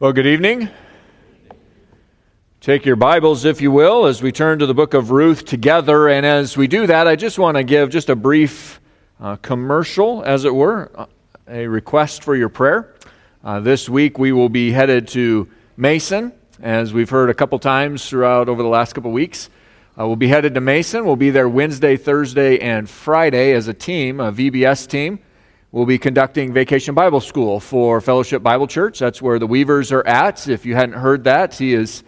Well, good evening. Take your Bibles, if you will, as we turn to the book of Ruth together. And as we do that, I just want to give just a brief uh, commercial, as it were, uh, a request for your prayer. Uh, this week we will be headed to Mason, as we've heard a couple times throughout over the last couple weeks. Uh, we'll be headed to Mason. We'll be there Wednesday, Thursday, and Friday as a team, a VBS team. We'll be conducting Vacation Bible School for Fellowship Bible Church. That's where the Weavers are at. If you hadn't heard that, he is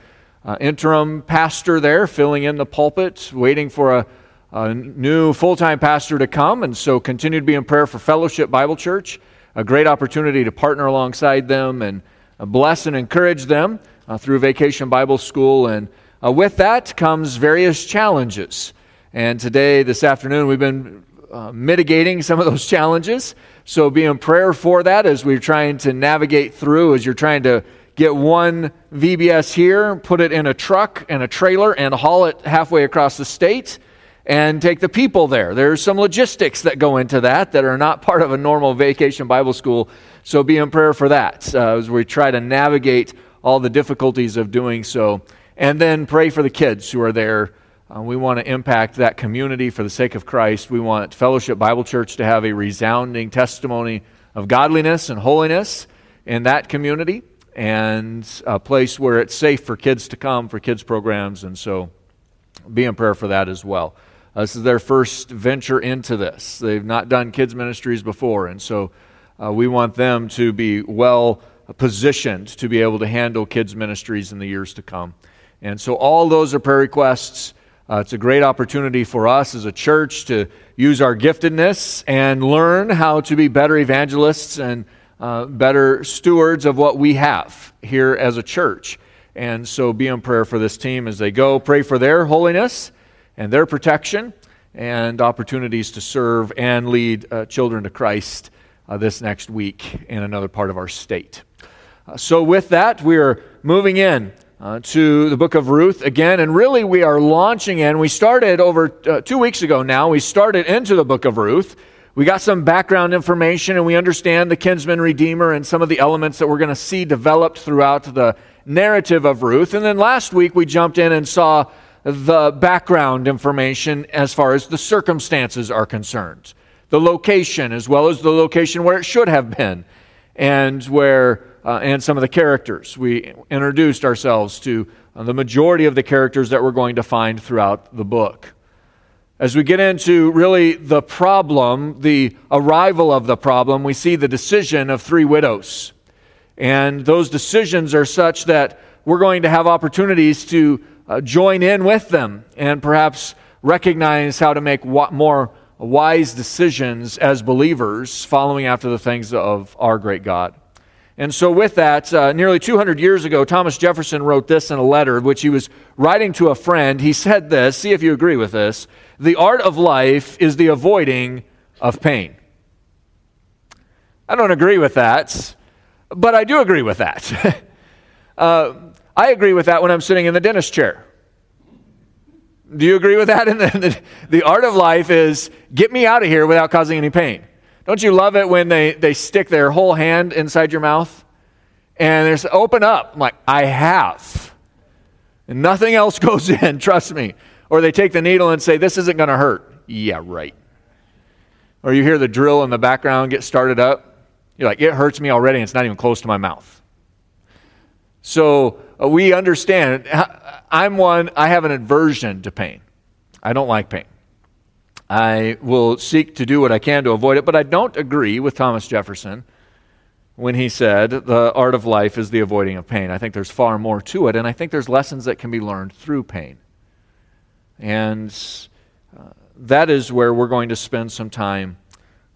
uh, interim pastor there, filling in the pulpit, waiting for a, a new full time pastor to come. And so continue to be in prayer for Fellowship Bible Church. A great opportunity to partner alongside them and uh, bless and encourage them uh, through Vacation Bible School. And uh, with that comes various challenges. And today, this afternoon, we've been uh, mitigating some of those challenges. So be in prayer for that as we're trying to navigate through, as you're trying to get one VBS here, put it in a truck and a trailer, and haul it halfway across the state and take the people there. There's some logistics that go into that that are not part of a normal vacation Bible school. So be in prayer for that uh, as we try to navigate all the difficulties of doing so. And then pray for the kids who are there uh, we want to impact that community for the sake of Christ. We want Fellowship Bible Church to have a resounding testimony of godliness and holiness in that community and a place where it's safe for kids to come for kids programs. And so be in prayer for that as well. Uh, this is their first venture into this. They've not done kids ministries before. And so uh, we want them to be well positioned to be able to handle kids ministries in the years to come. And so all those are prayer requests. Uh, it's a great opportunity for us as a church to use our giftedness and learn how to be better evangelists and uh, better stewards of what we have here as a church. And so be in prayer for this team as they go. Pray for their holiness and their protection and opportunities to serve and lead uh, children to Christ uh, this next week in another part of our state. Uh, so, with that, we are moving in uh, to the book of Ruth again. And really, we are launching in. We started over uh, two weeks ago now. We started into the book of Ruth. We got some background information and we understand the kinsman redeemer and some of the elements that we're going to see developed throughout the narrative of Ruth. And then last week, we jumped in and saw the background information as far as the circumstances are concerned, the location, as well as the location where it should have been, and where uh, and some of the characters. We introduced ourselves to uh, the majority of the characters that we're going to find throughout the book. As we get into really the problem, the arrival of the problem, we see the decision of three widows. And those decisions are such that we're going to have opportunities to uh, join in with them and perhaps recognize how to make wa- more wise decisions as believers following after the things of our great God. And so, with that, uh, nearly 200 years ago, Thomas Jefferson wrote this in a letter which he was writing to a friend. He said this, see if you agree with this The art of life is the avoiding of pain. I don't agree with that, but I do agree with that. uh, I agree with that when I'm sitting in the dentist chair. Do you agree with that? the, the, the art of life is get me out of here without causing any pain. Don't you love it when they, they stick their whole hand inside your mouth? And there's open up. I'm like, I have. And nothing else goes in, trust me. Or they take the needle and say, This isn't going to hurt. Yeah, right. Or you hear the drill in the background get started up. You're like, It hurts me already, and it's not even close to my mouth. So uh, we understand. I'm one, I have an aversion to pain. I don't like pain. I will seek to do what I can to avoid it, but I don't agree with Thomas Jefferson when he said the art of life is the avoiding of pain. I think there's far more to it, and I think there's lessons that can be learned through pain. And uh, that is where we're going to spend some time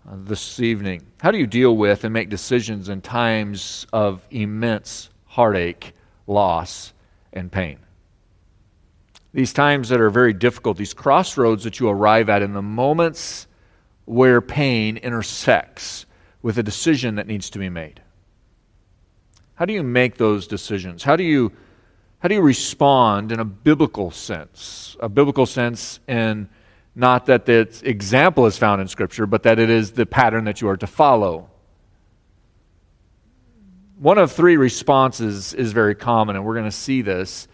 uh, this evening. How do you deal with and make decisions in times of immense heartache, loss, and pain? These times that are very difficult, these crossroads that you arrive at in the moments where pain intersects with a decision that needs to be made. How do you make those decisions? How do you how do you respond in a biblical sense? A biblical sense in not that the example is found in Scripture, but that it is the pattern that you are to follow. one of three responses is very common, and we're going to see this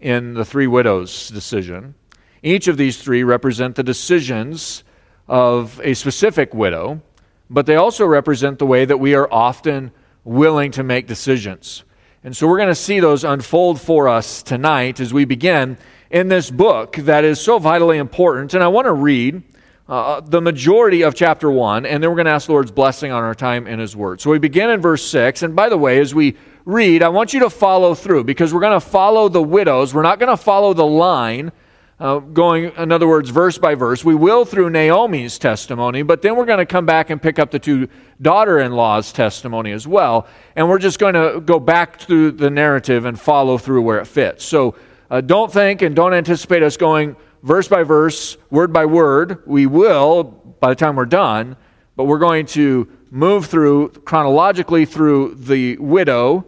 in the three widows' decision. Each of these three represent the decisions of a specific widow, but they also represent the way that we are often willing to make decisions. And so we're going to see those unfold for us tonight as we begin in this book that is so vitally important. And I want to read uh, the majority of chapter 1, and then we're going to ask the Lord's blessing on our time in His Word. So we begin in verse 6. And by the way, as we read, I want you to follow through because we're going to follow the widows. We're not going to follow the line. Uh, going, in other words, verse by verse. We will through Naomi's testimony, but then we're going to come back and pick up the two daughter in law's testimony as well. And we're just going to go back through the narrative and follow through where it fits. So uh, don't think and don't anticipate us going verse by verse, word by word. We will by the time we're done, but we're going to move through chronologically through the widow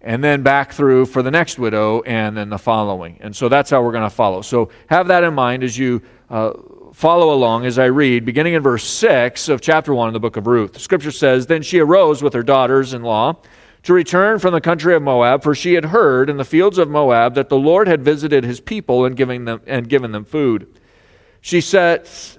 and then back through for the next widow and then the following. And so that's how we're going to follow. So have that in mind as you uh, follow along as I read, beginning in verse 6 of chapter 1 of the book of Ruth. The scripture says Then she arose with her daughters in law to return from the country of Moab, for she had heard in the fields of Moab that the Lord had visited his people and given them, and given them food. She set,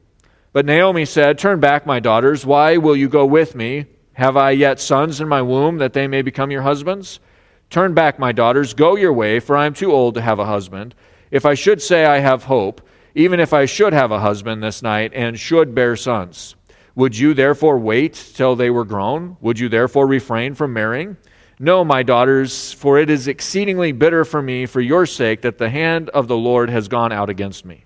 But Naomi said, Turn back, my daughters. Why will you go with me? Have I yet sons in my womb that they may become your husbands? Turn back, my daughters. Go your way, for I am too old to have a husband. If I should say I have hope, even if I should have a husband this night and should bear sons, would you therefore wait till they were grown? Would you therefore refrain from marrying? No, my daughters, for it is exceedingly bitter for me for your sake that the hand of the Lord has gone out against me.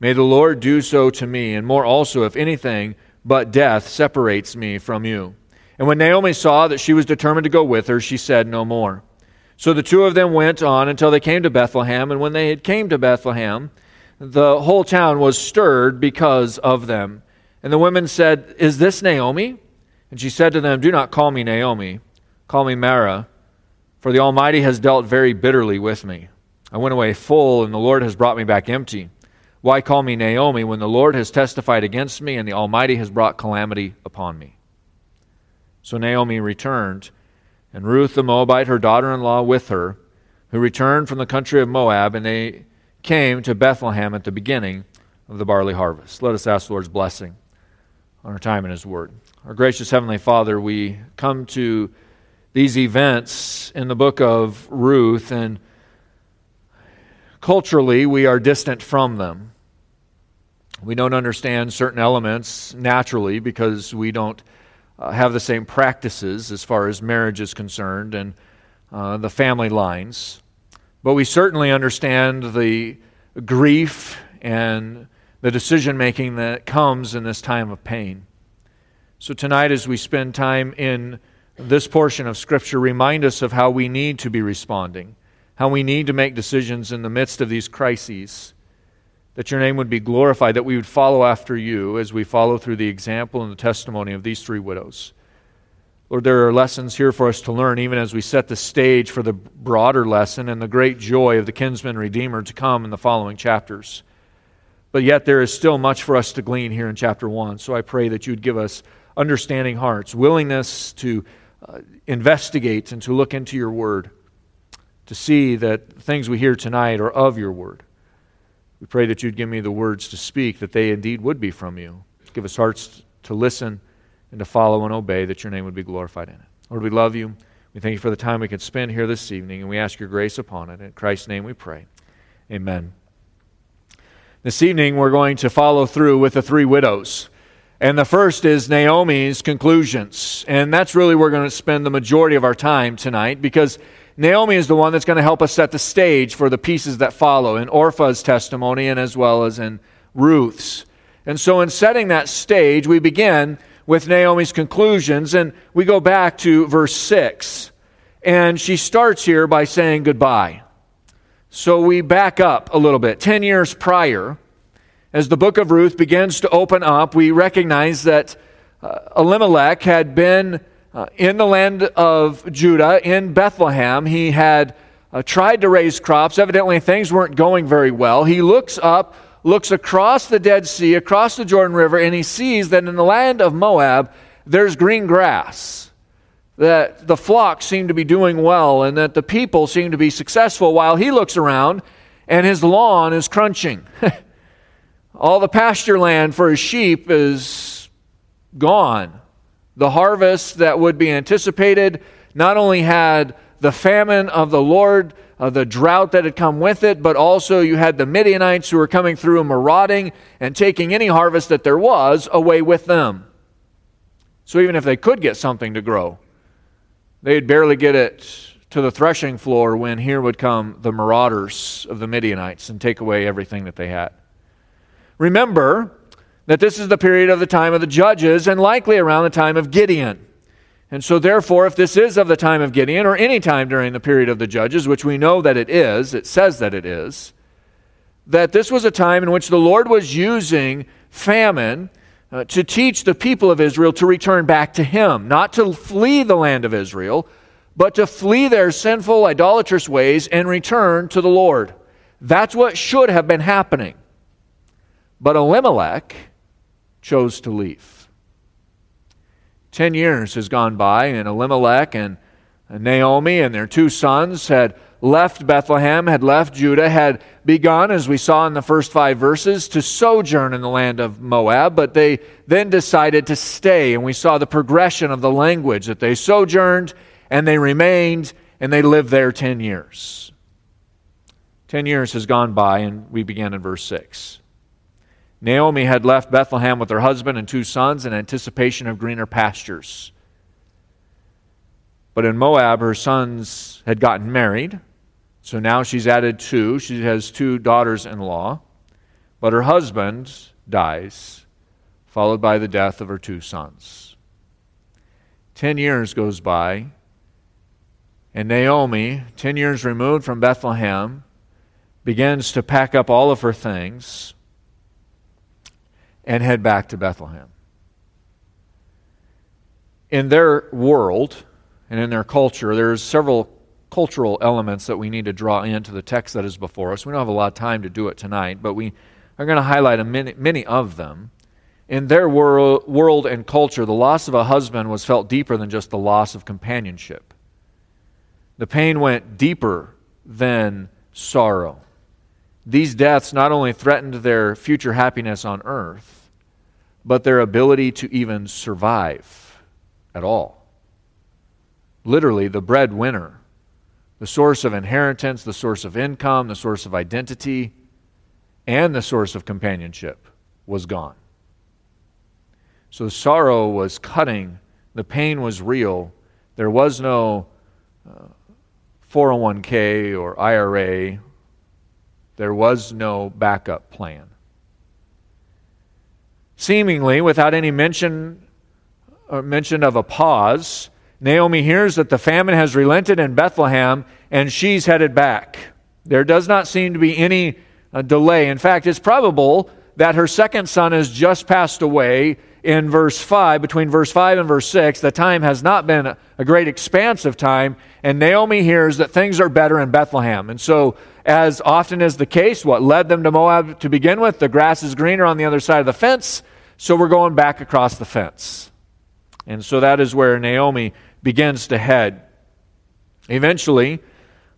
May the Lord do so to me, and more also, if anything but death separates me from you. And when Naomi saw that she was determined to go with her, she said no more. So the two of them went on until they came to Bethlehem, and when they had came to Bethlehem, the whole town was stirred because of them. And the women said, Is this Naomi? And she said to them, Do not call me Naomi, call me Mara, for the Almighty has dealt very bitterly with me. I went away full, and the Lord has brought me back empty. Why call me Naomi when the Lord has testified against me, and the Almighty has brought calamity upon me? So Naomi returned, and Ruth the Moabite, her daughter in law, with her, who returned from the country of Moab, and they came to Bethlehem at the beginning of the barley harvest. Let us ask the Lord's blessing on our time in His Word. Our gracious Heavenly Father, we come to these events in the book of Ruth, and culturally we are distant from them. We don't understand certain elements naturally because we don't uh, have the same practices as far as marriage is concerned and uh, the family lines. But we certainly understand the grief and the decision making that comes in this time of pain. So, tonight, as we spend time in this portion of Scripture, remind us of how we need to be responding, how we need to make decisions in the midst of these crises, that your name would be glorified, that we would follow after you as we follow through the example and the testimony of these three widows. Lord, there are lessons here for us to learn, even as we set the stage for the broader lesson and the great joy of the kinsman redeemer to come in the following chapters. But yet, there is still much for us to glean here in chapter 1. So I pray that you'd give us understanding hearts, willingness to uh, investigate and to look into your word, to see that things we hear tonight are of your word. We pray that you'd give me the words to speak, that they indeed would be from you. Give us hearts to listen and to follow and obey, that your name would be glorified in it. Lord, we love you. We thank you for the time we could spend here this evening, and we ask your grace upon it. In Christ's name we pray. Amen. This evening, we're going to follow through with the three widows. And the first is Naomi's conclusions. And that's really where we're going to spend the majority of our time tonight because Naomi is the one that's going to help us set the stage for the pieces that follow in Orpah's testimony and as well as in Ruth's. And so, in setting that stage, we begin with Naomi's conclusions and we go back to verse 6. And she starts here by saying goodbye. So we back up a little bit. Ten years prior, as the book of Ruth begins to open up, we recognize that uh, Elimelech had been uh, in the land of Judah, in Bethlehem. He had uh, tried to raise crops. Evidently, things weren't going very well. He looks up, looks across the Dead Sea, across the Jordan River, and he sees that in the land of Moab, there's green grass. That the flocks seem to be doing well, and that the people seem to be successful, while he looks around and his lawn is crunching. All the pasture land for his sheep is gone. The harvest that would be anticipated not only had the famine of the Lord, uh, the drought that had come with it, but also you had the Midianites who were coming through and marauding and taking any harvest that there was away with them. So even if they could get something to grow, they'd barely get it to the threshing floor when here would come the marauders of the Midianites and take away everything that they had. Remember that this is the period of the time of the judges and likely around the time of Gideon. And so, therefore, if this is of the time of Gideon or any time during the period of the judges, which we know that it is, it says that it is, that this was a time in which the Lord was using famine uh, to teach the people of Israel to return back to Him, not to flee the land of Israel, but to flee their sinful, idolatrous ways and return to the Lord. That's what should have been happening. But Elimelech chose to leave. Ten years has gone by, and Elimelech and Naomi and their two sons had left Bethlehem, had left Judah, had begun, as we saw in the first five verses, to sojourn in the land of Moab, but they then decided to stay. And we saw the progression of the language that they sojourned and they remained and they lived there 10 years. 10 years has gone by, and we began in verse 6. Naomi had left Bethlehem with her husband and two sons in anticipation of greener pastures. But in Moab, her sons had gotten married, so now she's added two. She has two daughters in law, but her husband dies, followed by the death of her two sons. Ten years goes by, and Naomi, ten years removed from Bethlehem, begins to pack up all of her things and head back to Bethlehem. In their world and in their culture, there's several cultural elements that we need to draw into the text that is before us. We don't have a lot of time to do it tonight, but we are going to highlight many, many of them. In their world, world and culture, the loss of a husband was felt deeper than just the loss of companionship. The pain went deeper than sorrow. These deaths not only threatened their future happiness on earth, but their ability to even survive at all. Literally, the breadwinner, the source of inheritance, the source of income, the source of identity, and the source of companionship was gone. So sorrow was cutting, the pain was real. There was no uh, 401k or IRA there was no backup plan. Seemingly, without any mention, uh, mention of a pause, Naomi hears that the famine has relented in Bethlehem and she's headed back. There does not seem to be any uh, delay. In fact, it's probable that her second son has just passed away in verse 5, between verse 5 and verse 6. The time has not been a great expanse of time, and Naomi hears that things are better in Bethlehem. And so as often is the case, what led them to Moab to begin with? The grass is greener on the other side of the fence, so we're going back across the fence. And so that is where Naomi begins to head. Eventually,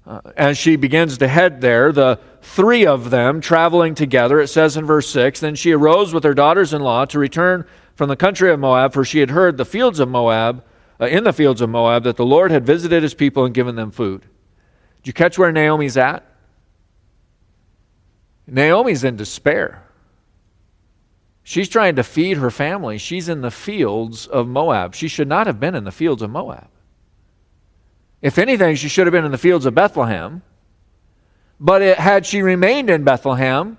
uh, as she begins to head there, the three of them traveling together, it says in verse 6 Then she arose with her daughters in law to return from the country of Moab, for she had heard the fields of Moab uh, in the fields of Moab that the Lord had visited his people and given them food. Did you catch where Naomi's at? Naomi's in despair. She's trying to feed her family. She's in the fields of Moab. She should not have been in the fields of Moab. If anything, she should have been in the fields of Bethlehem. But it, had she remained in Bethlehem,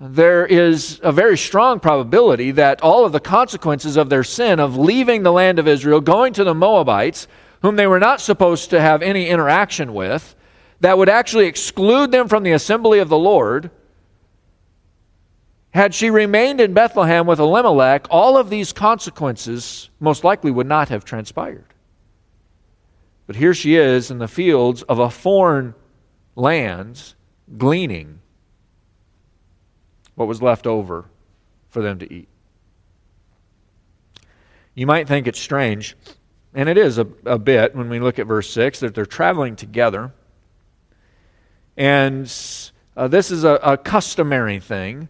there is a very strong probability that all of the consequences of their sin of leaving the land of Israel, going to the Moabites, whom they were not supposed to have any interaction with, that would actually exclude them from the assembly of the Lord, had she remained in Bethlehem with Elimelech, all of these consequences most likely would not have transpired. But here she is in the fields of a foreign land, gleaning what was left over for them to eat. You might think it's strange, and it is a, a bit when we look at verse 6 that they're traveling together. And uh, this is a, a customary thing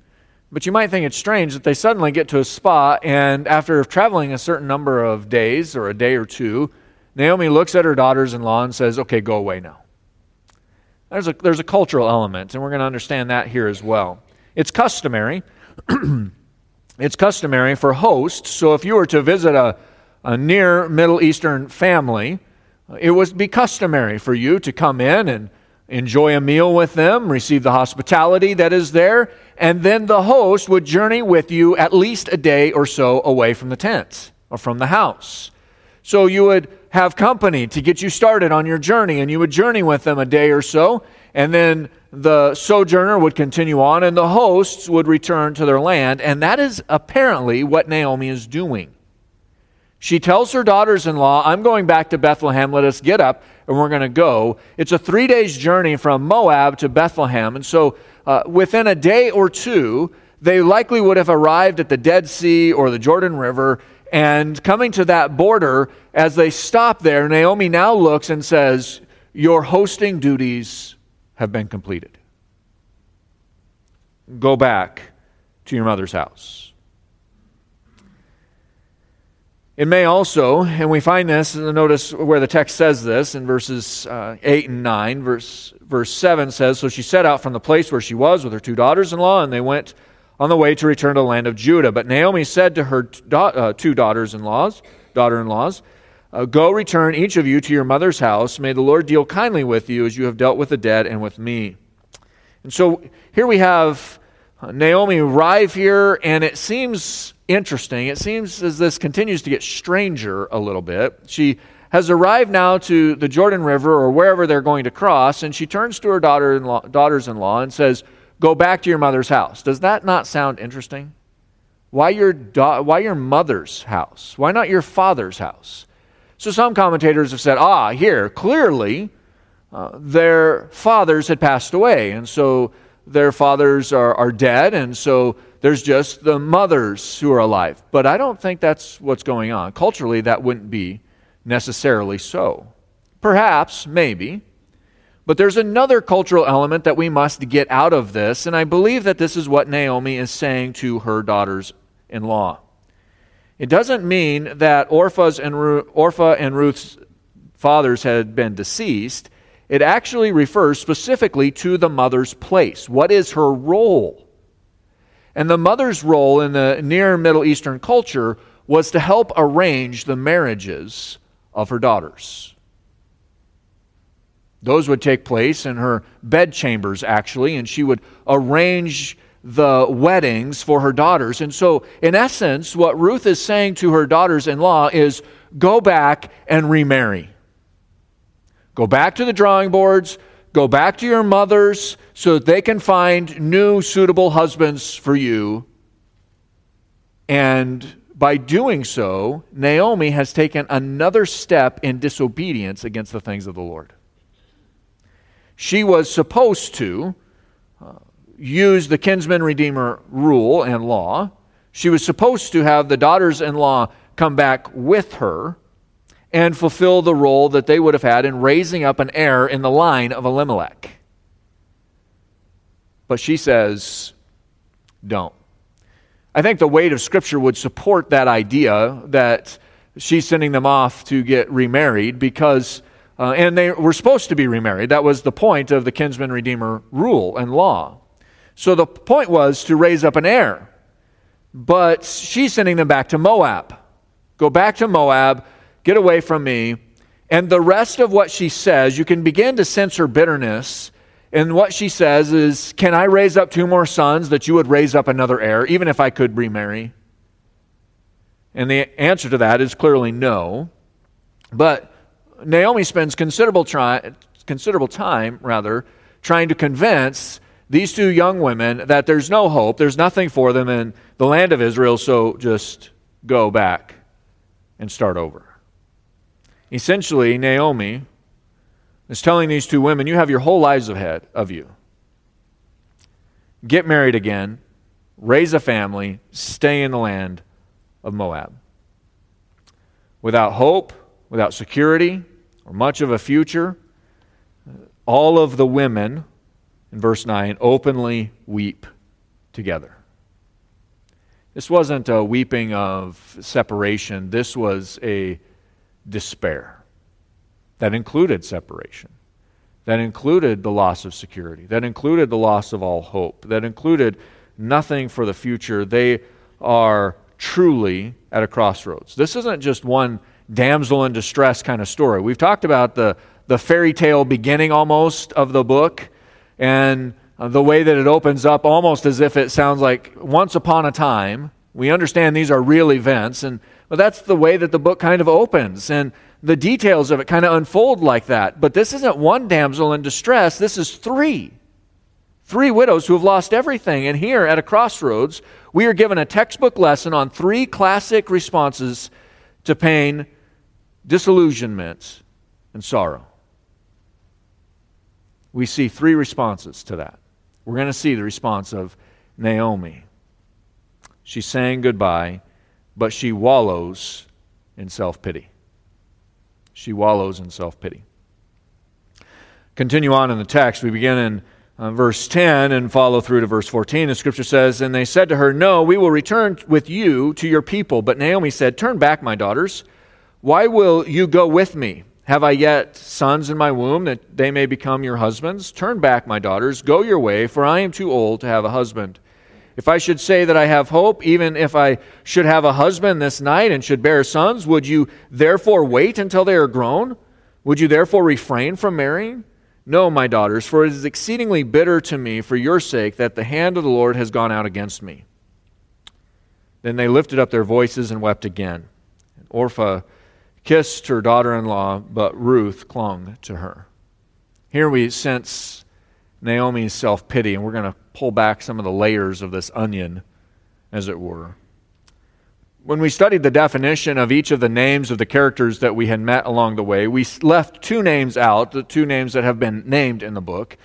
but you might think it's strange that they suddenly get to a spot, and after traveling a certain number of days or a day or two, Naomi looks at her daughters in law and says, Okay, go away now. There's a, there's a cultural element, and we're going to understand that here as well. It's customary. it's customary for hosts. So if you were to visit a, a near Middle Eastern family, it would be customary for you to come in and enjoy a meal with them, receive the hospitality that is there, and then the host would journey with you at least a day or so away from the tent or from the house. So you would have company to get you started on your journey, and you would journey with them a day or so, and then the sojourner would continue on, and the hosts would return to their land. And that is apparently what Naomi is doing. She tells her daughters in law, I'm going back to Bethlehem. Let us get up and we're going to go. It's a three days journey from Moab to Bethlehem. And so uh, within a day or two, they likely would have arrived at the Dead Sea or the Jordan River. And coming to that border, as they stop there, Naomi now looks and says, Your hosting duties have been completed. Go back to your mother's house. It may also, and we find this, notice where the text says this in verses uh, 8 and 9. Verse, verse 7 says So she set out from the place where she was with her two daughters in law, and they went on the way to return to the land of Judah. But Naomi said to her uh, two daughters in laws, daughter in laws, uh, Go return each of you to your mother's house. May the Lord deal kindly with you as you have dealt with the dead and with me. And so here we have Naomi arrive here, and it seems interesting. It seems as this continues to get stranger a little bit. She has arrived now to the Jordan River or wherever they're going to cross, and she turns to her daughter-in-law, daughters-in-law and says, "Go back to your mother's house." Does that not sound interesting? Why your why your mother's house? Why not your father's house? So some commentators have said, "Ah, here clearly." Uh, their fathers had passed away, and so their fathers are, are dead, and so there's just the mothers who are alive. But I don't think that's what's going on. Culturally, that wouldn't be necessarily so. Perhaps, maybe. But there's another cultural element that we must get out of this, and I believe that this is what Naomi is saying to her daughters in law. It doesn't mean that Orpah's and Ru- Orpah and Ruth's fathers had been deceased it actually refers specifically to the mother's place. What is her role? And the mother's role in the near Middle Eastern culture was to help arrange the marriages of her daughters. Those would take place in her bedchambers, actually, and she would arrange the weddings for her daughters. And so, in essence, what Ruth is saying to her daughters in law is go back and remarry. Go back to the drawing boards, go back to your mothers so that they can find new suitable husbands for you. And by doing so, Naomi has taken another step in disobedience against the things of the Lord. She was supposed to uh, use the kinsman redeemer rule and law. She was supposed to have the daughters in law come back with her and fulfill the role that they would have had in raising up an heir in the line of Elimelech. But she says, don't. I think the weight of Scripture would support that idea that she's sending them off to get remarried because, uh, and they were supposed to be remarried. That was the point of the kinsman redeemer rule and law. So the point was to raise up an heir. But she's sending them back to Moab. Go back to Moab, get away from me. And the rest of what she says, you can begin to sense her bitterness. And what she says is, Can I raise up two more sons that you would raise up another heir, even if I could remarry? And the answer to that is clearly no. But Naomi spends considerable, try, considerable time, rather, trying to convince these two young women that there's no hope, there's nothing for them in the land of Israel, so just go back and start over. Essentially, Naomi is telling these two women, You have your whole lives ahead of you. Get married again, raise a family, stay in the land of Moab. Without hope, without security, or much of a future, all of the women in verse 9 openly weep together. This wasn't a weeping of separation, this was a despair that included separation, that included the loss of security, that included the loss of all hope, that included nothing for the future. They are truly at a crossroads. This isn't just one damsel in distress kind of story. We've talked about the, the fairy tale beginning almost of the book and the way that it opens up almost as if it sounds like once upon a time. We understand these are real events, and but that's the way that the book kind of opens, and the details of it kind of unfold like that. But this isn't one damsel in distress, this is three. Three widows who have lost everything. And here at a crossroads, we are given a textbook lesson on three classic responses to pain, disillusionment, and sorrow we see three responses to that. We're going to see the response of Naomi. She's saying goodbye, but she wallows in self pity. She wallows in self pity. Continue on in the text. We begin in uh, verse 10 and follow through to verse 14. The scripture says, And they said to her, No, we will return with you to your people. But Naomi said, Turn back, my daughters. Why will you go with me? Have I yet sons in my womb that they may become your husbands? Turn back, my daughters, go your way, for I am too old to have a husband. If I should say that I have hope, even if I should have a husband this night and should bear sons, would you therefore wait until they are grown? Would you therefore refrain from marrying? No, my daughters, for it is exceedingly bitter to me for your sake that the hand of the Lord has gone out against me. Then they lifted up their voices and wept again. Orpah kissed her daughter in law, but Ruth clung to her. Here we sense Naomi's self pity, and we're going to pull back some of the layers of this onion, as it were. When we studied the definition of each of the names of the characters that we had met along the way, we left two names out, the two names that have been named in the book.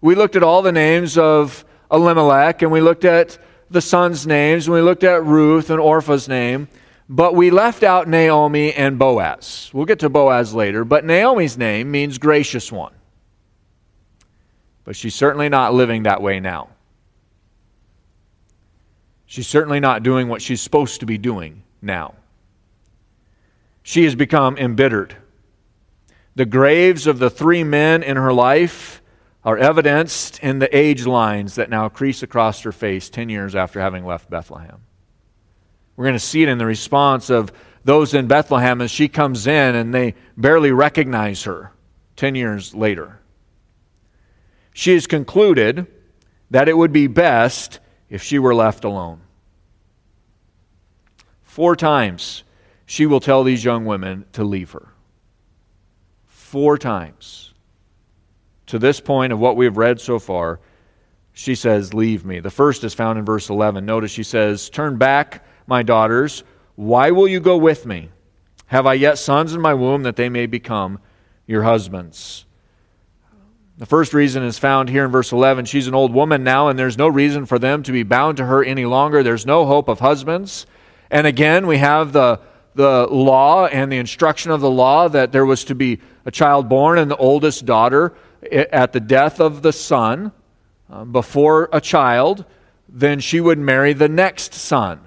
We looked at all the names of Elimelech, and we looked at the sons' names, and we looked at Ruth and Orpah's name. But we left out Naomi and Boaz. We'll get to Boaz later, but Naomi's name means gracious one. But she's certainly not living that way now. She's certainly not doing what she's supposed to be doing now. She has become embittered. The graves of the three men in her life are evidenced in the age lines that now crease across her face 10 years after having left Bethlehem. We're going to see it in the response of those in Bethlehem as she comes in and they barely recognize her 10 years later. She has concluded that it would be best if she were left alone. Four times she will tell these young women to leave her. Four times. To this point of what we have read so far, she says, Leave me. The first is found in verse 11. Notice she says, Turn back my daughters, why will you go with me? Have I yet sons in my womb that they may become your husbands? The first reason is found here in verse 11. She's an old woman now, and there's no reason for them to be bound to her any longer. There's no hope of husbands. And again, we have the, the law and the instruction of the law that there was to be a child born and the oldest daughter at the death of the son um, before a child, then she would marry the next son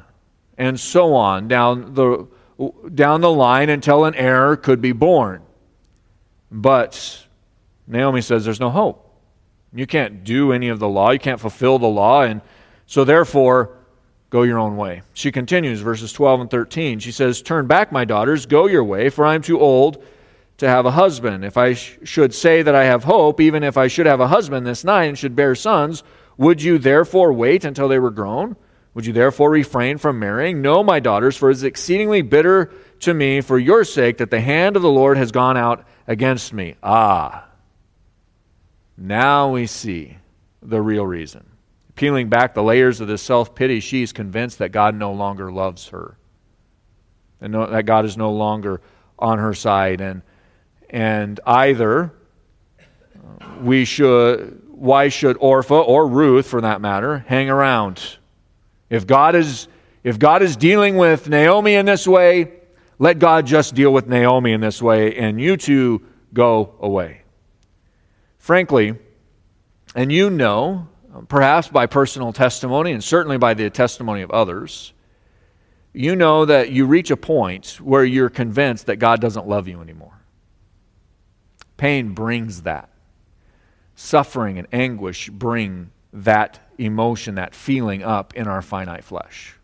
and so on down the down the line until an heir could be born. But Naomi says there's no hope. You can't do any of the law, you can't fulfill the law, and so therefore, go your own way. She continues, verses 12 and 13. She says, Turn back, my daughters, go your way, for I am too old to have a husband. If I sh- should say that I have hope, even if I should have a husband this night and should bear sons, would you therefore wait until they were grown? Would you therefore refrain from marrying? No, my daughters, for it is exceedingly bitter to me for your sake that the hand of the Lord has gone out against me. Ah, now we see the real reason. Peeling back the layers of this self pity, she is convinced that God no longer loves her and no, that God is no longer on her side. And, and either we should, why should Orpah or Ruth, for that matter, hang around? If God is, if God is dealing with Naomi in this way, let God just deal with Naomi in this way, and you two go away. Frankly, and you know, perhaps by personal testimony and certainly by the testimony of others, you know that you reach a point where you're convinced that God doesn't love you anymore. Pain brings that. Suffering and anguish bring that emotion, that feeling up in our finite flesh.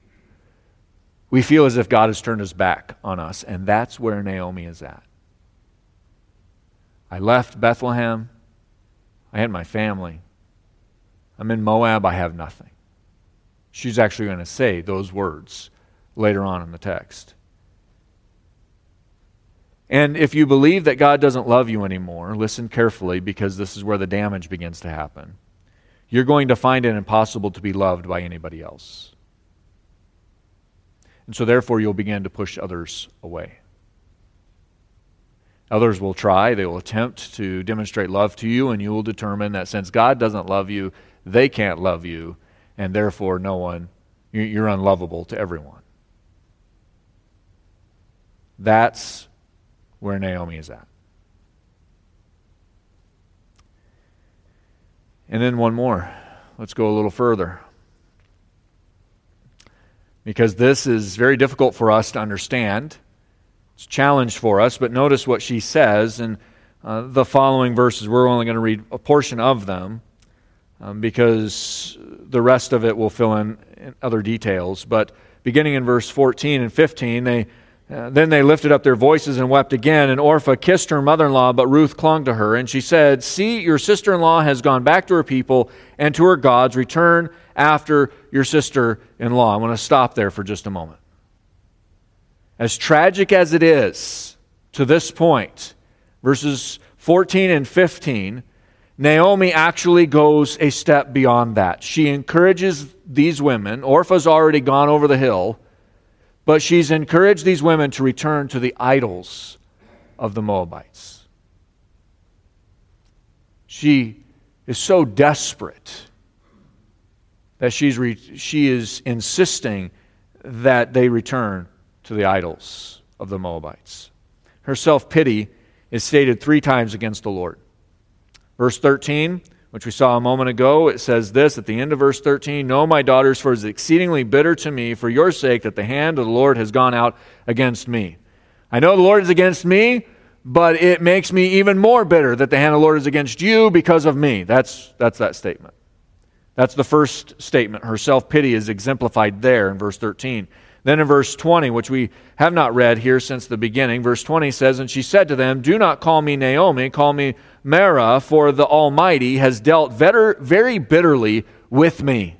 We feel as if God has turned his back on us, and that's where Naomi is at. I left Bethlehem. I had my family. I'm in Moab. I have nothing. She's actually going to say those words later on in the text. And if you believe that God doesn't love you anymore, listen carefully because this is where the damage begins to happen you're going to find it impossible to be loved by anybody else. And so, therefore, you'll begin to push others away. Others will try, they will attempt to demonstrate love to you, and you will determine that since God doesn't love you, they can't love you, and therefore, no one, you're unlovable to everyone. That's where Naomi is at. And then one more. Let's go a little further. Because this is very difficult for us to understand. It's a challenge for us, but notice what she says in uh, the following verses. We're only going to read a portion of them um, because the rest of it will fill in, in other details. But beginning in verse 14 and 15, they uh, then they lifted up their voices and wept again, and Orpah kissed her mother in law, but Ruth clung to her. And she said, See, your sister in law has gone back to her people and to her gods. Return after your sister in law. I want to stop there for just a moment. As tragic as it is to this point, verses 14 and 15, Naomi actually goes a step beyond that. She encourages these women. Orpah's already gone over the hill but she's encouraged these women to return to the idols of the Moabites. She is so desperate that she's re- she is insisting that they return to the idols of the Moabites. Her self pity is stated three times against the Lord. Verse 13 which we saw a moment ago, it says this at the end of verse 13 No, my daughters, for it is exceedingly bitter to me for your sake that the hand of the Lord has gone out against me. I know the Lord is against me, but it makes me even more bitter that the hand of the Lord is against you because of me. That's, that's that statement. That's the first statement. Her self pity is exemplified there in verse 13. Then in verse 20, which we have not read here since the beginning, verse 20 says, And she said to them, Do not call me Naomi, call me Mara, for the Almighty has dealt very bitterly with me.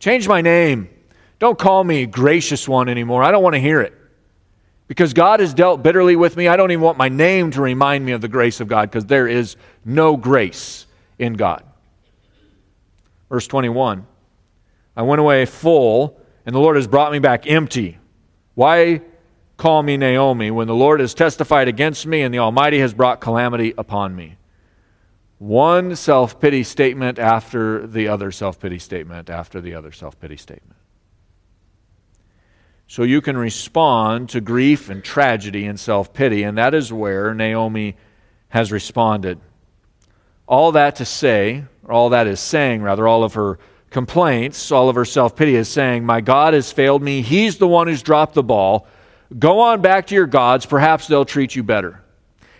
Change my name. Don't call me gracious one anymore. I don't want to hear it. Because God has dealt bitterly with me, I don't even want my name to remind me of the grace of God, because there is no grace in God. Verse 21 I went away full and the Lord has brought me back empty. Why call me Naomi when the Lord has testified against me and the Almighty has brought calamity upon me? One self pity statement after the other self pity statement after the other self pity statement. So you can respond to grief and tragedy and self pity, and that is where Naomi has responded. All that to say, or all that is saying, rather, all of her complaints, all of her self pity is saying, My God has failed me. He's the one who's dropped the ball. Go on back to your gods. Perhaps they'll treat you better.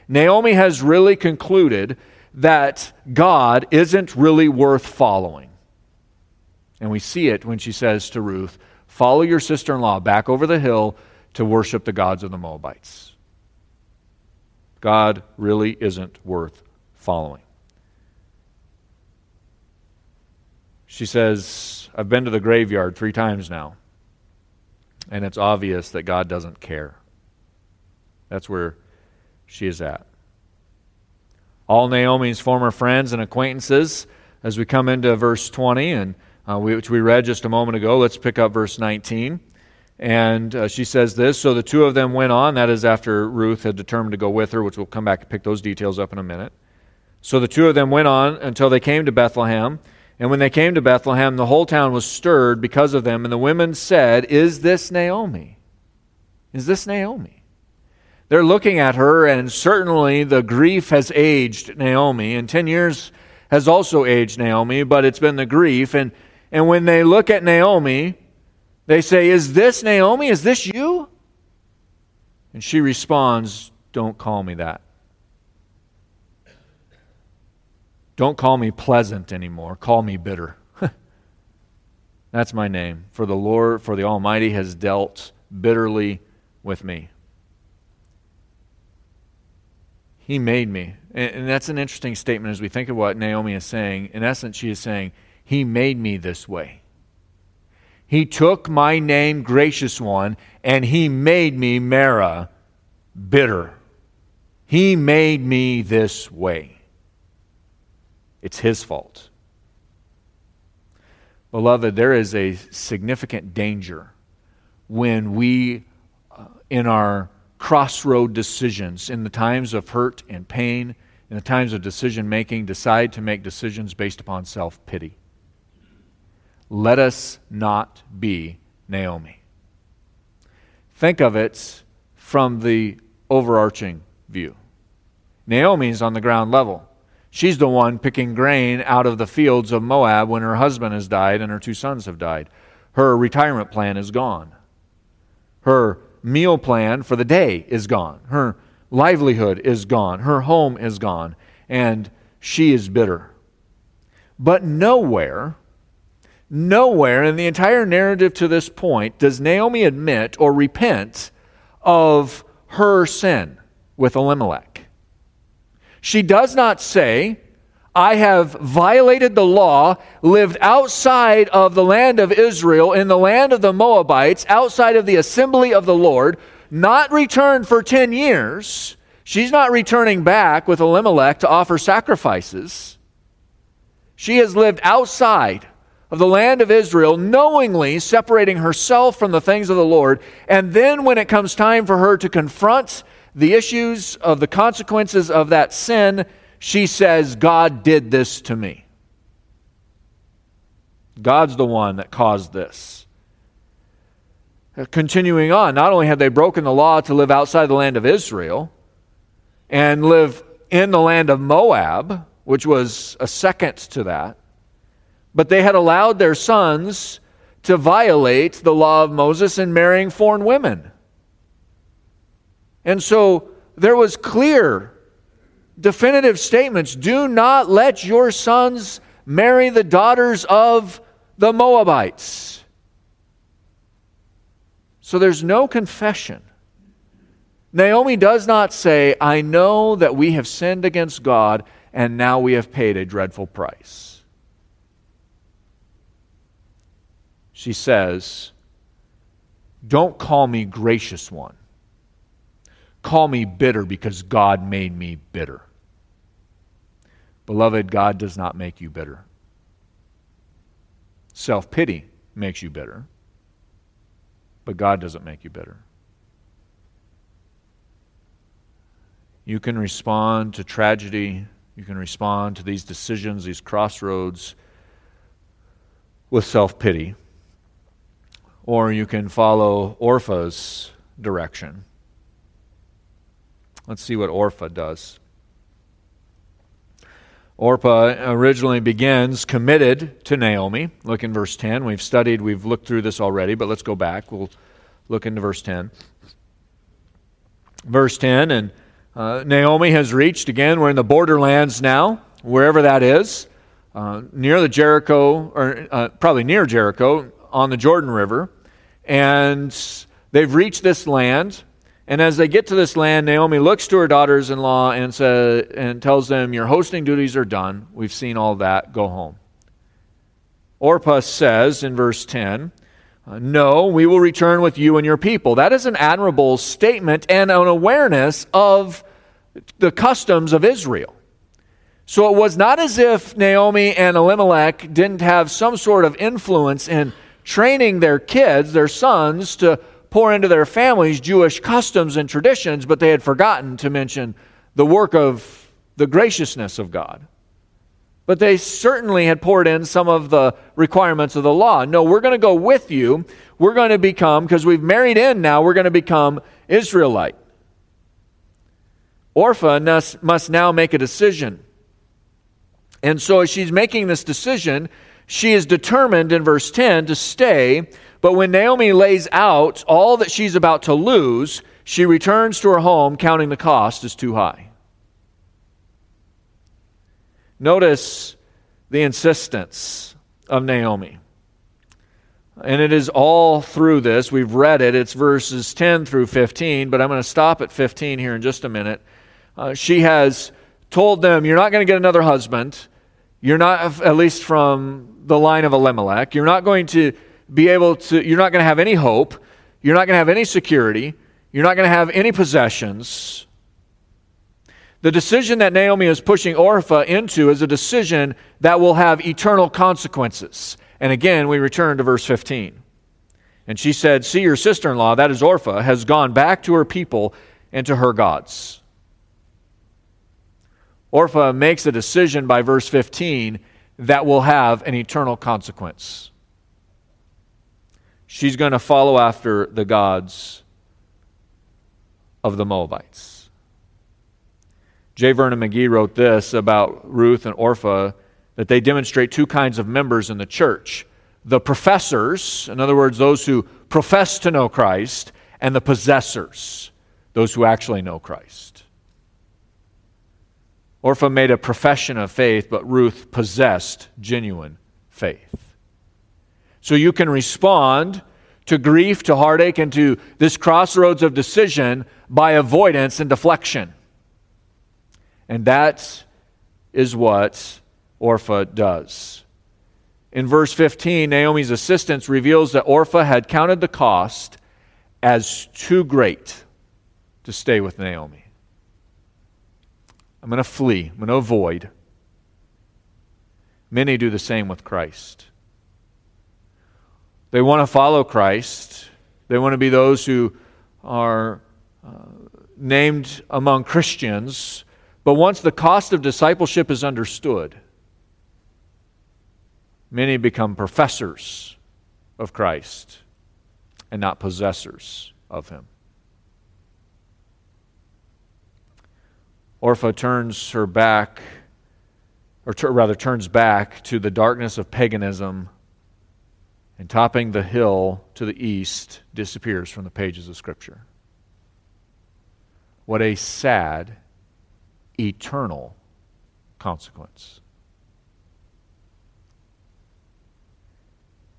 Naomi has really concluded that God isn't really worth following. And we see it when she says to Ruth, Follow your sister in law back over the hill to worship the gods of the Moabites. God really isn't worth following. She says, I've been to the graveyard three times now, and it's obvious that God doesn't care. That's where she is at. All Naomi's former friends and acquaintances, as we come into verse 20, and uh, which we read just a moment ago, let's pick up verse 19. And uh, she says this So the two of them went on. That is after Ruth had determined to go with her, which we'll come back and pick those details up in a minute. So the two of them went on until they came to Bethlehem. And when they came to Bethlehem, the whole town was stirred because of them. And the women said, Is this Naomi? Is this Naomi? They're looking at her, and certainly the grief has aged Naomi. And 10 years has also aged Naomi, but it's been the grief. And, and when they look at Naomi, they say, Is this Naomi? Is this you? And she responds, Don't call me that. Don't call me pleasant anymore. Call me bitter. That's my name. For the Lord, for the Almighty has dealt bitterly with me. He made me. And, that's an interesting statement as we think of what Naomi is saying. In essence, she is saying, He made me this way. He took my name, gracious one, and he made me Mara, bitter. He made me this way. It's his fault. Beloved, there is a significant danger when we, uh, in our crossroad decisions, in the times of hurt and pain, in the times of decision making, decide to make decisions based upon self pity. Let us not be Naomi. Think of it from the overarching view. Naomi is on the ground level. She's the one picking grain out of the fields of Moab when her husband has died and her two sons have died. Her retirement plan is gone. Her meal plan for the day is gone. Her livelihood is gone. Her home is gone. And she is bitter. But nowhere Nowhere in the entire narrative to this point does Naomi admit or repent of her sin with Elimelech. She does not say, I have violated the law, lived outside of the land of Israel, in the land of the Moabites, outside of the assembly of the Lord, not returned for 10 years. She's not returning back with Elimelech to offer sacrifices. She has lived outside of the land of Israel, knowingly separating herself from the things of the Lord. And then, when it comes time for her to confront the issues of the consequences of that sin, she says, God did this to me. God's the one that caused this. Uh, continuing on, not only had they broken the law to live outside the land of Israel and live in the land of Moab, which was a second to that, but they had allowed their sons to violate the law of Moses in marrying foreign women. And so there was clear, definitive statements do not let your sons marry the daughters of the Moabites. So there's no confession. Naomi does not say, I know that we have sinned against God and now we have paid a dreadful price. she says, Don't call me gracious one. Call me bitter because God made me bitter. Beloved, God does not make you bitter. Self pity makes you bitter, but God doesn't make you bitter. You can respond to tragedy, you can respond to these decisions, these crossroads with self pity or you can follow Orpah's direction. Let's see what Orpah does. Orpah originally begins committed to Naomi. Look in verse 10. We've studied, we've looked through this already, but let's go back. We'll look into verse 10. Verse 10 And uh, Naomi has reached, again, we're in the borderlands now, wherever that is, uh, near the Jericho, or uh, probably near Jericho, on the Jordan River. And they've reached this land. And as they get to this land, Naomi looks to her daughters in law and, says, and tells them, Your hosting duties are done. We've seen all that. Go home. Orpah says in verse 10, uh, No, we will return with you and your people. That is an admirable statement and an awareness of the customs of Israel. So it was not as if Naomi and Elimelech didn't have some sort of influence in training their kids, their sons, to pour into their families Jewish customs and traditions, but they had forgotten to mention the work of the graciousness of God. But they certainly had poured in some of the requirements of the law. No, we're going to go with you. We're going to become, because we've married in now, we're going to become Israelite. Orpah must now make a decision. And so as she's making this decision, she is determined in verse 10 to stay but when Naomi lays out all that she's about to lose, she returns to her home counting the cost as too high. Notice the insistence of Naomi. And it is all through this. We've read it. It's verses 10 through 15, but I'm going to stop at 15 here in just a minute. Uh, she has told them, You're not going to get another husband. You're not, at least from the line of Elimelech. You're not going to be able to, you're not going to have any hope. You're not going to have any security. You're not going to have any possessions. The decision that Naomi is pushing Orpah into is a decision that will have eternal consequences. And again, we return to verse 15. And she said, See, your sister in law, that is Orpah, has gone back to her people and to her gods. Orpah makes a decision by verse 15 that will have an eternal consequence she's going to follow after the gods of the Moabites. J. Vernon McGee wrote this about Ruth and Orpah that they demonstrate two kinds of members in the church the professors, in other words, those who profess to know Christ, and the possessors, those who actually know Christ. Orpah made a profession of faith, but Ruth possessed genuine faith. So you can respond to grief, to heartache, and to this crossroads of decision by avoidance and deflection. And that is what Orpah does. In verse 15, Naomi's assistance reveals that Orpah had counted the cost as too great to stay with Naomi. I'm going to flee, I'm going to avoid. Many do the same with Christ. They want to follow Christ. They want to be those who are uh, named among Christians. But once the cost of discipleship is understood, many become professors of Christ and not possessors of Him. Orpah turns her back, or t- rather turns back to the darkness of paganism and topping the hill to the east disappears from the pages of Scripture. What a sad, eternal consequence.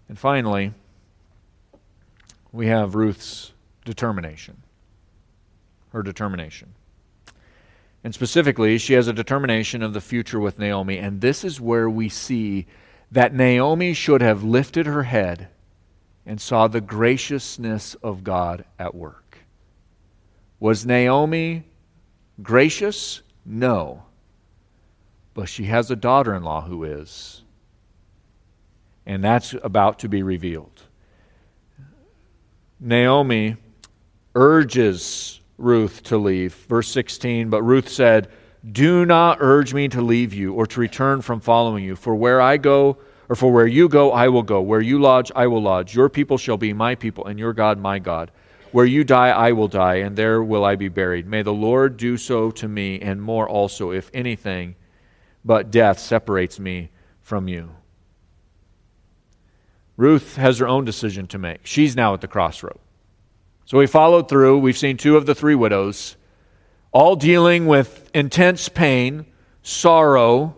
And finally, we have Ruth's determination. Her determination. And specifically, she has a determination of the future with Naomi. And this is where we see that Naomi should have lifted her head and saw the graciousness of God at work. Was Naomi gracious? No. But she has a daughter in law who is. And that's about to be revealed. Naomi urges Ruth to leave. Verse 16 But Ruth said, do not urge me to leave you or to return from following you. For where I go, or for where you go, I will go. Where you lodge, I will lodge. Your people shall be my people, and your God my God. Where you die, I will die, and there will I be buried. May the Lord do so to me, and more also, if anything but death separates me from you. Ruth has her own decision to make. She's now at the crossroad. So we followed through. We've seen two of the three widows, all dealing with intense pain, sorrow,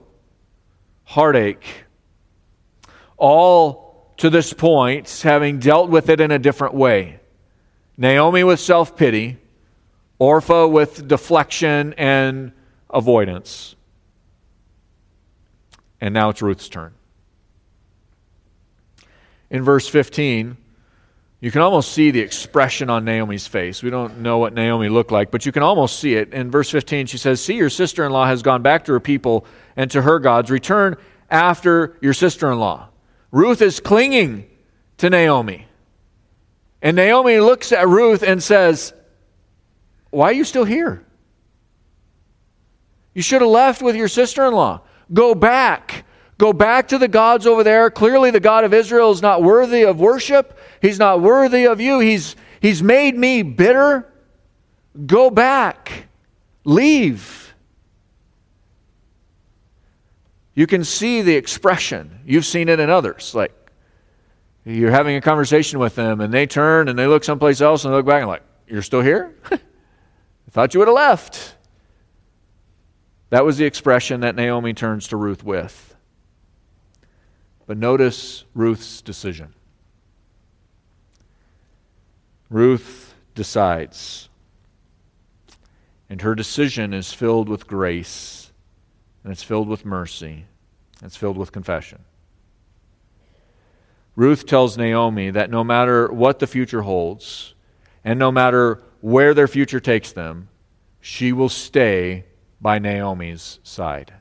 heartache. All to this point having dealt with it in a different way. Naomi with self pity, Orpah with deflection and avoidance. And now it's Ruth's turn. In verse 15, you can almost see the expression on Naomi's face. We don't know what Naomi looked like, but you can almost see it. In verse 15, she says, See, your sister in law has gone back to her people and to her gods. Return after your sister in law. Ruth is clinging to Naomi. And Naomi looks at Ruth and says, Why are you still here? You should have left with your sister in law. Go back. Go back to the gods over there. Clearly, the God of Israel is not worthy of worship. He's not worthy of you. He's, he's made me bitter. Go back. Leave. You can see the expression. You've seen it in others. Like, you're having a conversation with them, and they turn and they look someplace else and they look back and, like, you're still here? I thought you would have left. That was the expression that Naomi turns to Ruth with. But notice Ruth's decision. Ruth decides. And her decision is filled with grace, and it's filled with mercy, it's filled with confession. Ruth tells Naomi that no matter what the future holds, and no matter where their future takes them, she will stay by Naomi's side.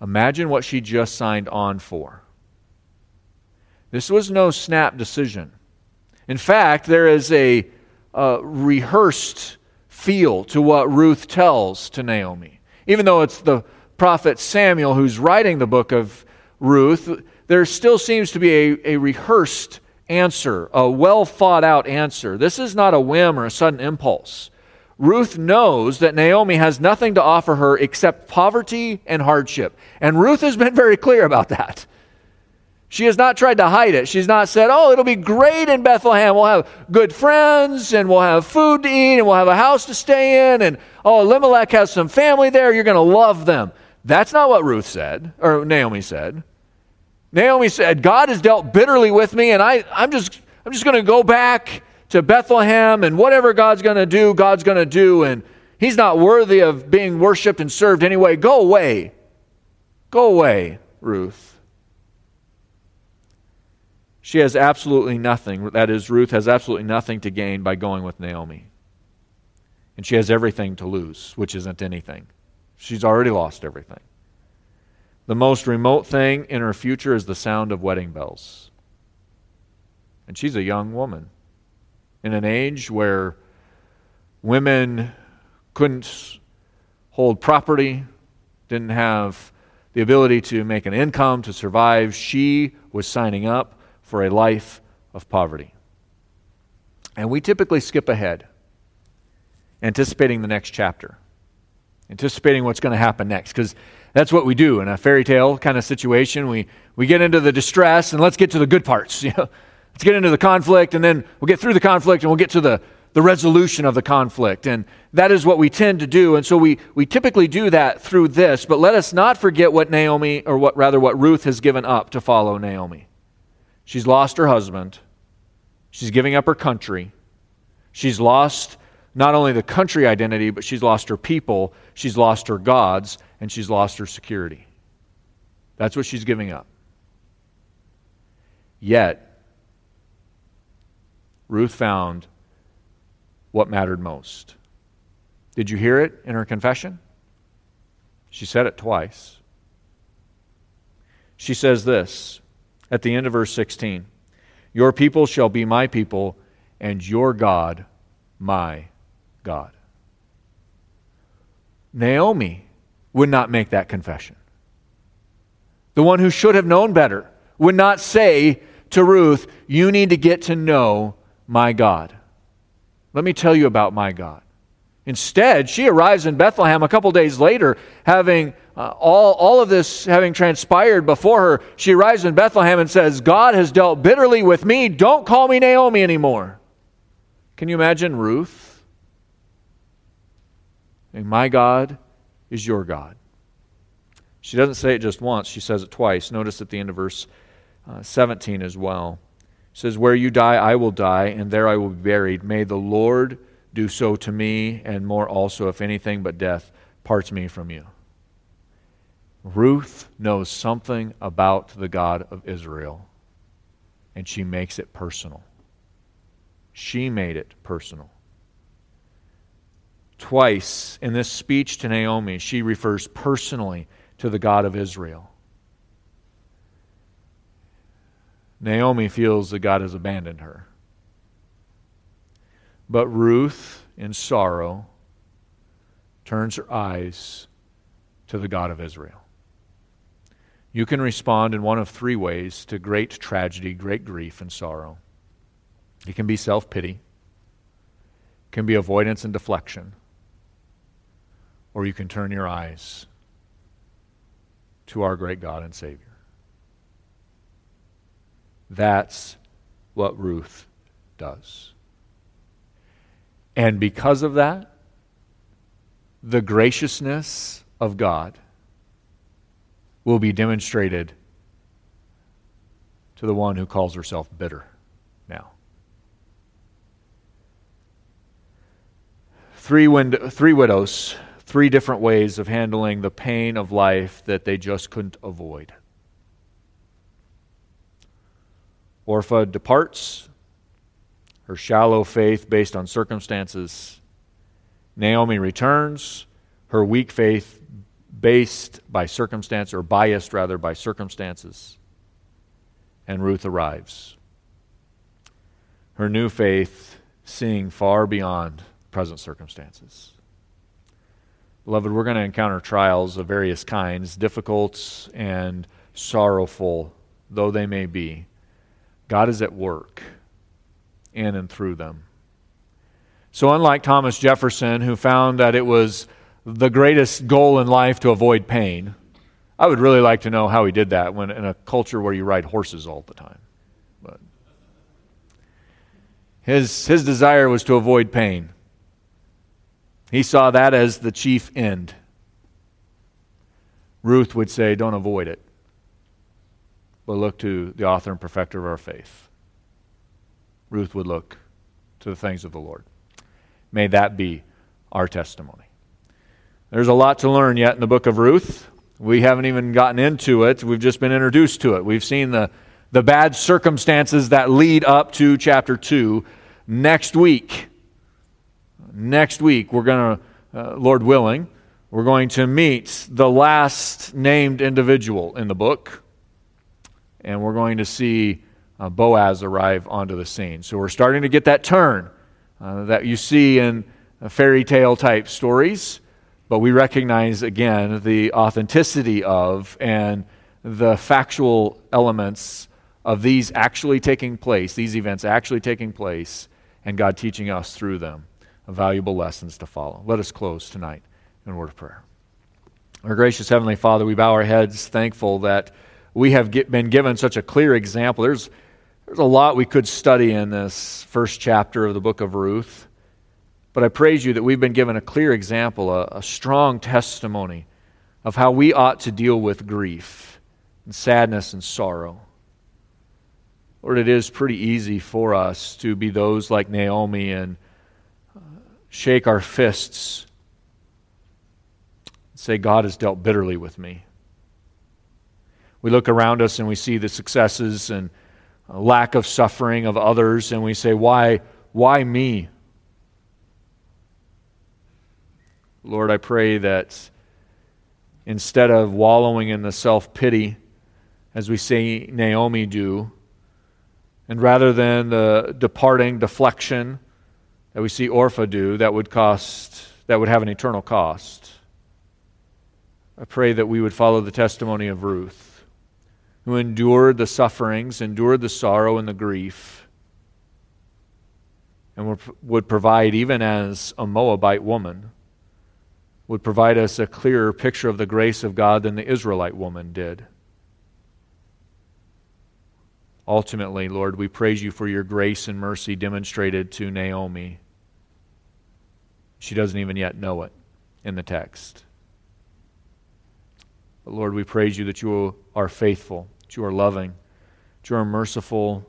Imagine what she just signed on for. This was no snap decision. In fact, there is a rehearsed feel to what Ruth tells to Naomi. Even though it's the prophet Samuel who's writing the book of Ruth, there still seems to be a, a rehearsed answer, a well thought out answer. This is not a whim or a sudden impulse. Ruth knows that Naomi has nothing to offer her except poverty and hardship. And Ruth has been very clear about that. She has not tried to hide it. She's not said, Oh, it'll be great in Bethlehem. We'll have good friends and we'll have food to eat and we'll have a house to stay in. And oh, Elimelech has some family there. You're going to love them. That's not what Ruth said, or Naomi said. Naomi said, God has dealt bitterly with me, and I, I'm just, I'm just going to go back to Bethlehem, and whatever God's going to do, God's going to do, and He's not worthy of being worshiped and served anyway. Go away. Go away, Ruth. She has absolutely nothing, that is, Ruth has absolutely nothing to gain by going with Naomi. And she has everything to lose, which isn't anything. She's already lost everything. The most remote thing in her future is the sound of wedding bells. And she's a young woman in an age where women couldn't hold property, didn't have the ability to make an income to survive. She was signing up for a life of poverty. And we typically skip ahead, anticipating the next chapter, anticipating what's going to happen next, because that's what we do in a fairy tale kind of situation. We, we get into the distress and let's get to the good parts. You know? Let's get into the conflict and then we'll get through the conflict and we'll get to the, the resolution of the conflict. And that is what we tend to do. And so we, we typically do that through this. But let us not forget what Naomi, or what rather what Ruth has given up to follow Naomi. She's lost her husband. She's giving up her country. She's lost not only the country identity, but she's lost her people. She's lost her gods and she's lost her security. That's what she's giving up. Yet, Ruth found what mattered most. Did you hear it in her confession? She said it twice. She says this at the end of verse 16 Your people shall be my people, and your God my God. Naomi would not make that confession. The one who should have known better would not say to Ruth, You need to get to know my God. Let me tell you about my God. Instead, she arrives in Bethlehem a couple days later, having uh, all, all of this having transpired before her. She arrives in Bethlehem and says, God has dealt bitterly with me. Don't call me Naomi anymore. Can you imagine Ruth? And my God is your God. She doesn't say it just once, she says it twice. Notice at the end of verse uh, 17 as well. It says, Where you die, I will die, and there I will be buried. May the Lord do so to me, and more also, if anything but death parts me from you. Ruth knows something about the God of Israel, and she makes it personal. She made it personal. Twice in this speech to Naomi, she refers personally to the God of Israel. Naomi feels that God has abandoned her. But Ruth, in sorrow, turns her eyes to the God of Israel. You can respond in one of three ways to great tragedy, great grief, and sorrow. It can be self pity, it can be avoidance and deflection, or you can turn your eyes to our great God and Savior. That's what Ruth does. And because of that, the graciousness of God will be demonstrated to the one who calls herself bitter now. Three, wind- three widows, three different ways of handling the pain of life that they just couldn't avoid. Orpah departs, her shallow faith based on circumstances. Naomi returns, her weak faith based by circumstance, or biased rather by circumstances. And Ruth arrives. Her new faith seeing far beyond present circumstances. Beloved, we're going to encounter trials of various kinds, difficult and sorrowful though they may be. God is at work in and through them. So, unlike Thomas Jefferson, who found that it was the greatest goal in life to avoid pain, I would really like to know how he did that when in a culture where you ride horses all the time. But his, his desire was to avoid pain. He saw that as the chief end. Ruth would say, Don't avoid it but look to the author and perfecter of our faith. Ruth would look to the things of the Lord. May that be our testimony. There's a lot to learn yet in the book of Ruth. We haven't even gotten into it, we've just been introduced to it. We've seen the, the bad circumstances that lead up to chapter 2. Next week, next week, we're going to, uh, Lord willing, we're going to meet the last named individual in the book and we're going to see uh, Boaz arrive onto the scene. So we're starting to get that turn uh, that you see in fairy tale type stories, but we recognize again the authenticity of and the factual elements of these actually taking place, these events actually taking place, and God teaching us through them valuable lessons to follow. Let us close tonight in a word of prayer. Our gracious Heavenly Father, we bow our heads thankful that we have get, been given such a clear example. There's, there's a lot we could study in this first chapter of the book of Ruth. But I praise you that we've been given a clear example, a, a strong testimony of how we ought to deal with grief and sadness and sorrow. Lord, it is pretty easy for us to be those like Naomi and uh, shake our fists and say, God has dealt bitterly with me. We look around us and we see the successes and lack of suffering of others, and we say, Why, why me? Lord, I pray that instead of wallowing in the self pity, as we see Naomi do, and rather than the departing deflection that we see Orpah do, that would cost, that would have an eternal cost. I pray that we would follow the testimony of Ruth who endured the sufferings, endured the sorrow and the grief, and would provide, even as a Moabite woman, would provide us a clearer picture of the grace of God than the Israelite woman did. Ultimately, Lord, we praise you for your grace and mercy demonstrated to Naomi. She doesn't even yet know it in the text. But Lord, we praise you that you are faithful, that you are loving, that you are merciful,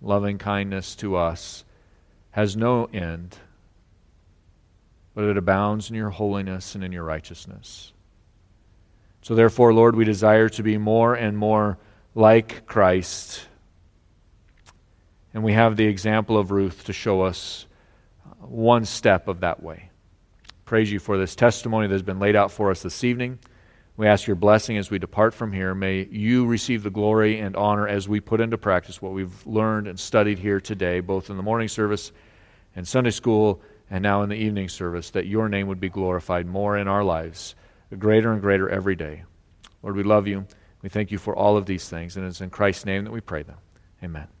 loving kindness to us has no end, but it abounds in your holiness and in your righteousness. So, therefore, Lord, we desire to be more and more like Christ. And we have the example of Ruth to show us one step of that way. Praise you for this testimony that has been laid out for us this evening. We ask your blessing as we depart from here. May you receive the glory and honor as we put into practice what we've learned and studied here today, both in the morning service and Sunday school and now in the evening service, that your name would be glorified more in our lives, greater and greater every day. Lord, we love you. We thank you for all of these things, and it's in Christ's name that we pray them. Amen.